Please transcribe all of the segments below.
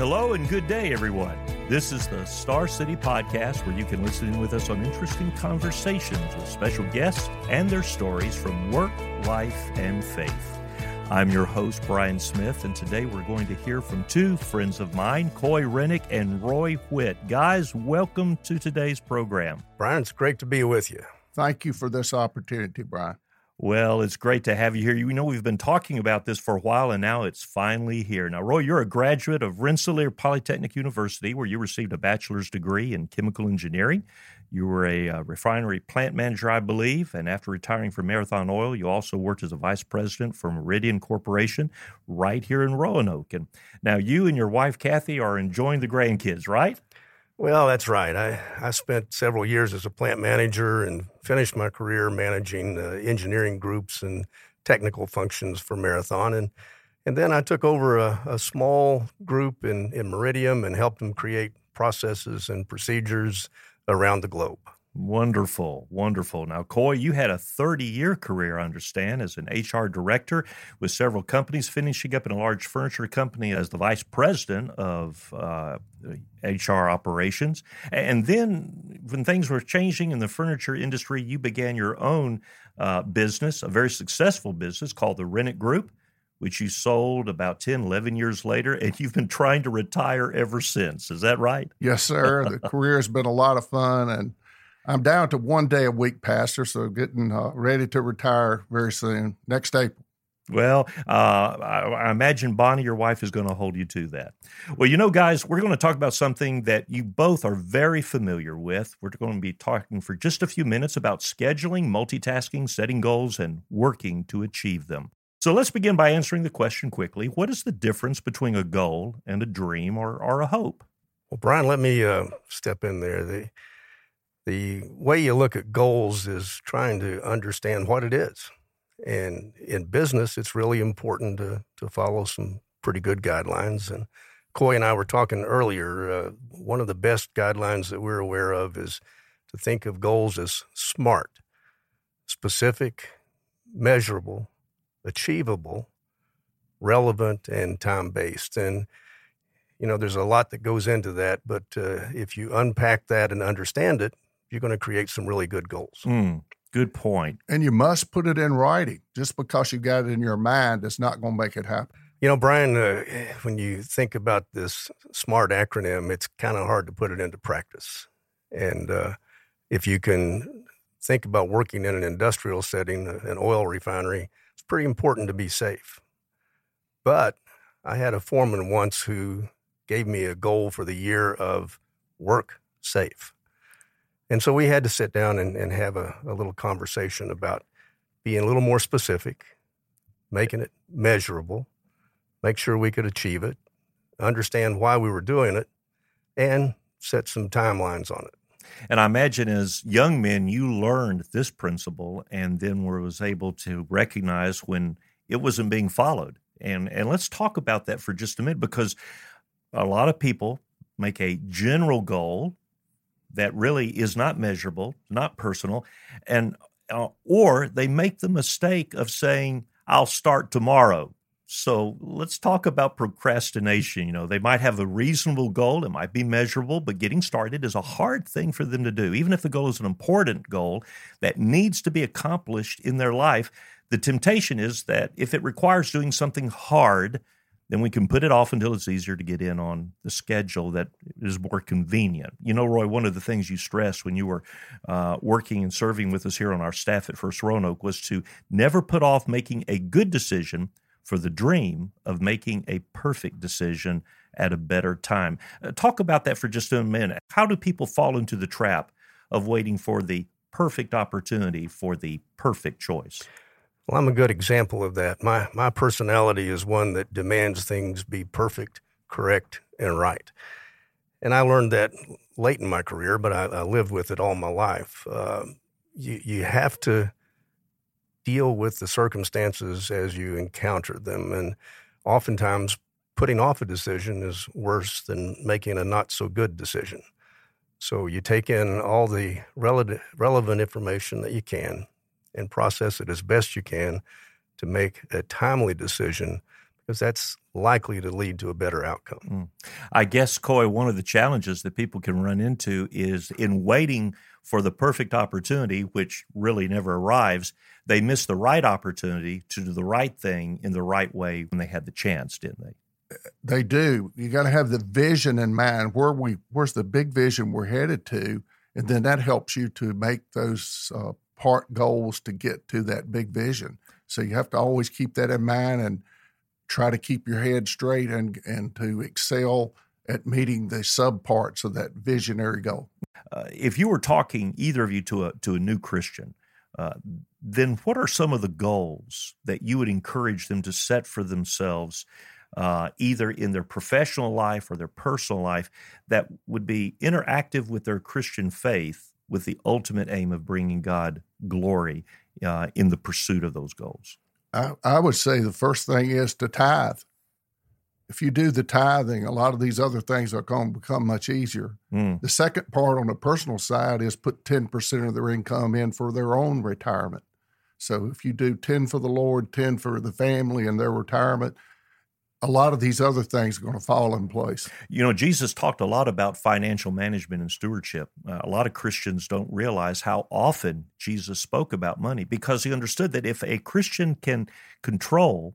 Hello and good day, everyone. This is the Star City Podcast where you can listen in with us on interesting conversations with special guests and their stories from work, life, and faith. I'm your host, Bryan Smith, and today we're going to hear from two friends of mine, Coy Rennick and Roy Whitt. Guys, welcome to today's program. Bryan, it's great to be with you. Thank you for this opportunity, Bryan. Well, it's great to have you here. You know, we've been talking about this for a while, and now it's finally here. Now, Roy, you're a graduate of Rensselaer Polytechnic University, where you received a bachelor's degree in chemical engineering. You were a uh, refinery plant manager, I believe, and after retiring from Marathon Oil, you also worked as a vice president for Meridium Corporation right here in Roanoke. And now you and your wife, Kathy, are enjoying the grandkids, right? Well, that's right. I, I spent several years as a plant manager and finished my career managing uh, engineering groups and technical functions for Marathon. And, and then I took over a, a small group in, in Meridium and helped them create processes and procedures around the globe. Wonderful, wonderful. Now, Coy, you had a 30 year career, I understand, as an HR director with several companies, finishing up in a large furniture company as the vice president of uh, HR operations. And then, when things were changing in the furniture industry, you began your own uh, business, a very successful business called the Rennick Group which you sold about 10, 11 years later, and you've been trying to retire ever since. Is that right? Yes, sir. The career has been a lot of fun, and I'm down to one day a week, Pastor, so getting uh, ready to retire very soon, next April. Well, uh, I, I, imagine Bonnie, your wife, is going to hold you to that. Well, you know, guys, we're going to talk about something that you both are very familiar with. We're going to be talking for just a few minutes about scheduling, multitasking, setting goals, and working to achieve them. So let's begin by answering the question quickly What is the difference between a goal and a dream or, or a hope? Well, Bryan, let me uh, step in there. The, the way you look at goals is trying to understand what it is. And in business, it's really important to, to follow some pretty good guidelines. And Coy and I were talking earlier. Uh, one of the best guidelines that we're aware of is to think of goals as SMART specific, measurable, achievable, relevant, and time based. And you know, there's a lot that goes into that, but uh, if you unpack that and understand it, you're going to create some really good goals. Mm, good point. And you must put it in writing. Just because you got it in your mind it's not going to make it happen. You know, Bryan, uh, when you think about this SMART acronym, it's kind of hard to put it into practice. And uh, if you can think about working in an industrial setting, uh, an oil refinery, it's pretty important to be safe. But I had a foreman once who gave me a goal for the year of work safe. And so we had to sit down and, and have a, a little conversation about being a little more specific, making it measurable, make sure we could achieve it, understand why we were doing it, and set some timelines on it. And I imagine as young men, you learned this principle and then was able to recognize when it wasn't being followed. And, and let's talk about that for just a minute because a lot of people make a general goal that really is not measurable, not personal, and uh, or they make the mistake of saying, "I'll start tomorrow." So let's talk about procrastination. You know, they might have a reasonable goal, it might be measurable, but getting started is a hard thing for them to do. Even if the goal is an important goal that needs to be accomplished in their life, the temptation is that if it requires doing something hard, then we can put it off until it's easier to get in on the schedule that is more convenient. You know, Roy, one of the things you stressed when you were uh, working and serving with us here on our staff at First Roanoke was to never put off making a good decision for the dream of making a perfect decision at a better time. Uh, talk about that for just a minute. How do people fall into the trap of waiting for the perfect opportunity for the perfect choice? Well, I'm a good example of that. My my personality is one that demands things be perfect, correct, and right. And I learned that late in my career, but I, I lived with it all my life. Uh, you you have to deal with the circumstances as you encounter them, and oftentimes putting off a decision is worse than making a not so good decision. So you take in all the relevant relevant information that you can and process it as best you can to make a timely decision because that's likely to lead to a better outcome. Mm. I guess, Coy, one of the challenges that people can run into is in waiting for the perfect opportunity, which really never arrives, they miss the right opportunity to do the right thing in the right way when they had the chance, didn't they? They do. You got to have the vision in mind. Where we, where's the big vision we're headed to, and then that helps you to make those uh, part goals to get to that big vision. So you have to always keep that in mind and try to keep your head straight and and to excel at meeting the sub parts of that visionary goal. Uh, if you were talking either of you to a to a new Christian, uh, then what are some of the goals that you would encourage them to set for themselves, uh, either in their professional life or their personal life, that would be interactive with their Christian faith, with the ultimate aim of bringing God glory uh, in the pursuit of those goals? I, I would say the first thing is to tithe if you do the tithing, a lot of these other things are going to become much easier. Mm. The second part on the personal side is put 10% of their income in for their own retirement. So if you do 10 for the Lord, 10 for the family and their retirement, a lot of these other things are going to fall in place. You know, Jesus talked a lot about financial management and stewardship. Uh, a lot of Christians don't realize how often Jesus spoke about money because he understood that if a Christian can control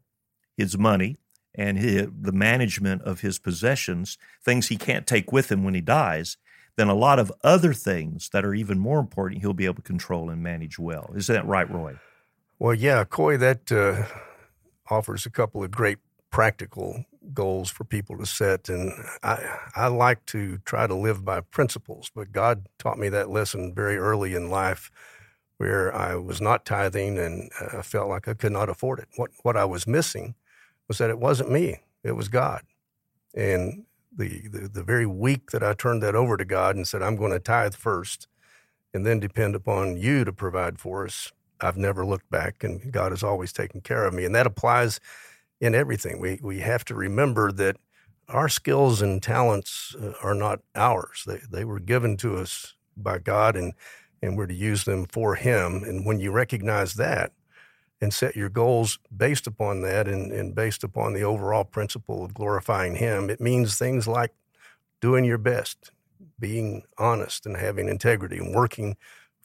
his money, and his, the management of his possessions, things he can't take with him when he dies, then a lot of other things that are even more important he'll be able to control and manage well. Is that right, Roy? Well, yeah, Coy, that uh, offers a couple of great practical goals for people to set. And I, I like to try to live by principles, but God taught me that lesson very early in life where I was not tithing and uh, I felt like I could not afford it. What, what I was missing was that it wasn't me, it was God. And the, the, the very week that I turned that over to God and said, I'm going to tithe first and then depend upon you to provide for us, I've never looked back and God has always taken care of me. And that applies in everything. We, we have to remember that our skills and talents uh, are not ours. They, they were given to us by God and, and we're to use them for Him. And when you recognize that, and set your goals based upon that and, and based upon the overall principle of glorifying Him. It means things like doing your best, being honest and having integrity, and working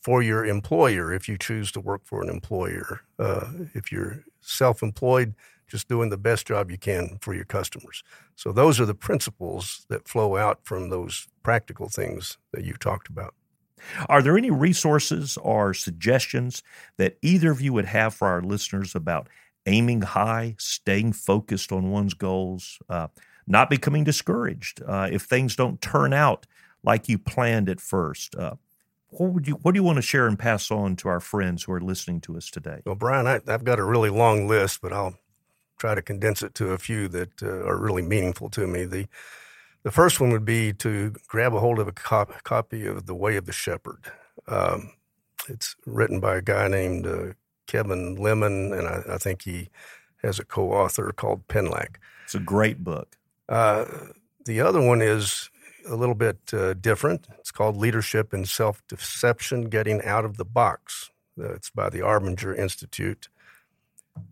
for your employer if you choose to work for an employer. Uh, if you're self employed, just doing the best job you can for your customers. So, those are the principles that flow out from those practical things that you've talked about. Are there any resources or suggestions that either of you would have for our listeners about aiming high, staying focused on one's goals, uh, not becoming discouraged uh, if things don't turn out like you planned at first? Uh, what would you What do you want to share and pass on to our friends who are listening to us today? Well, Bryan, I, have got a really long list, but I'll try to condense it to a few that uh, are really meaningful to me. The the first one would be to grab a hold of a cop- copy of The Way of the Shepherd. Um, it's written by a guy named uh, Kevin Leman, and I, I, think he has a co author called Pentak. It's a great book. Uh, the other one is a little bit uh, different. It's called Leadership and Self Deception Getting Out of the Box. Uh, it's by the Arbinger Institute.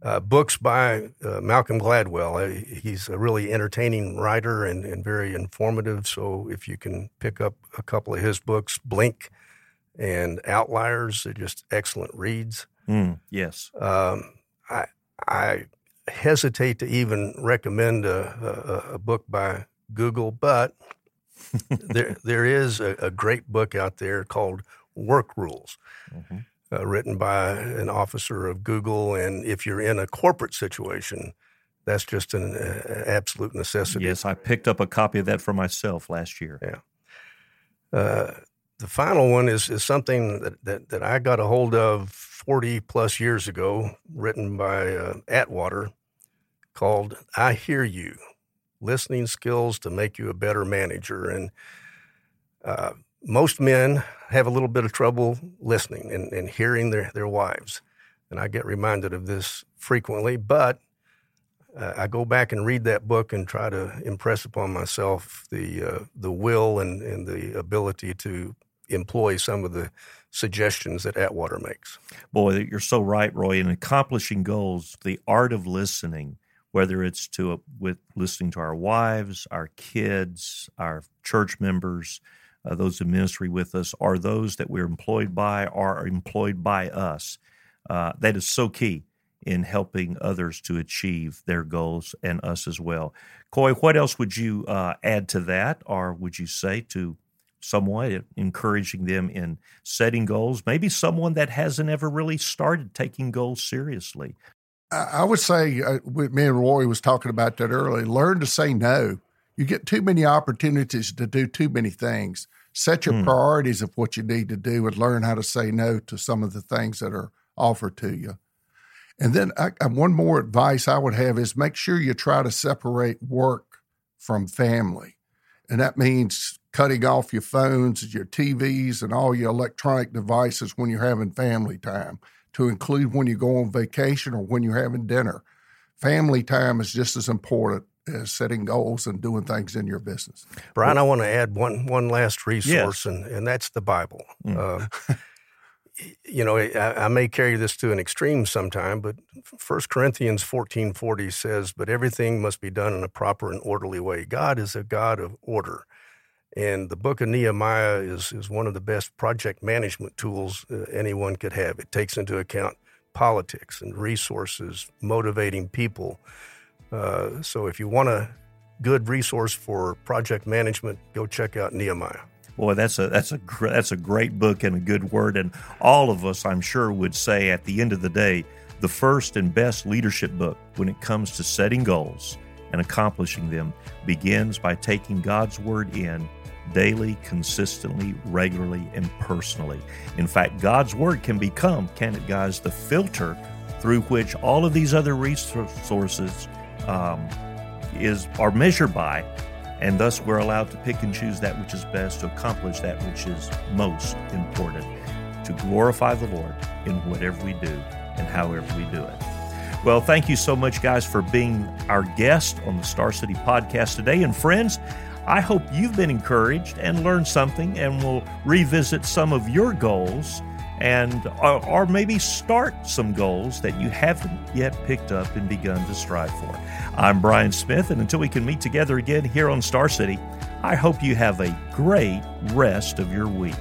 Uh, books by uh, Malcolm Gladwell. Uh, he's a really entertaining writer and, and, very informative. So if you can pick up a couple of his books, Blink and Outliers, they're just excellent reads. Mm, yes. Um, I, I hesitate to even recommend a, a, a book by Google, but there there is a, a, great book out there called Work Rules. Mm-hmm uh, written by an officer of Google. And if you're in a corporate situation, that's just an uh, absolute necessity. Yes, I picked up a copy of that for myself last year. Yeah. Uh, the final one is, is something that, that, that, I got a hold of 40 plus years ago, written by uh, Atwater, called I Hear You Listening Skills to Make You a Better Manager. And uh, most men have a little bit of trouble listening and, and hearing their, their wives. And I get reminded of this frequently, but uh, I go back and read that book and try to impress upon myself the, uh, the will and, and the ability to employ some of the suggestions that Atwater makes. Boy, you're so right, Roy. In accomplishing goals, the art of listening whether it's to with listening to our wives, our kids, our church members, uh, those in ministry with us, are those that we're employed by are employed by us. Uh, that is so key in helping others to achieve their goals and us as well. Coy, what else would you uh, add to that, or would you say to someone encouraging them in setting goals? Maybe someone that hasn't ever really started taking goals seriously. I would say, uh, me and Roy was talking about that earlier. Learn to say no. You get too many opportunities to do too many things. Set your mm. priorities of what you need to do and learn how to say no to some of the things that are offered to you. And then I, one more advice I would have is make sure you try to separate work from family. And that means cutting off your phones, your TVs, and all your electronic devices when you're having family time, to include when you go on vacation or when you're having dinner. Family time is just as important setting goals and doing things in your business. Bryan, I want to add one one last resource, yes. and, and that's the Bible. Mm. Uh, you know, I, I, may carry this to an extreme sometime, but 1 Corinthians 14.40 says, But everything must be done in a proper and orderly way. God is a God of order. And the book of Nehemiah is, is one of the best project management tools uh, anyone could have. It takes into account politics and resources, motivating people. Uh, so if you want a good resource for project management, go check out Nehemiah. Boy, that's a that's a that's a great book and a good word. And all of us, I'm sure, would say at the end of the day, the first and best leadership book when it comes to setting goals and accomplishing them begins by taking God's word in daily, consistently, regularly, and personally. In fact, God's word can become, can it, guys, the filter through which all of these other resources um, is are measured by and thus we're allowed to pick and choose that which is best to accomplish that which is most important to glorify the Lord in whatever we do and however we do it. Well, thank you so much, guys, for being our guest on the Star City podcast today. And friends, I hope you've been encouraged and learned something and will revisit some of your goals and or, or, maybe start some goals that you haven't yet picked up and begun to strive for. I'm Bryan Smith, and until we can meet together again here on Star City, I hope you have a great rest of your week.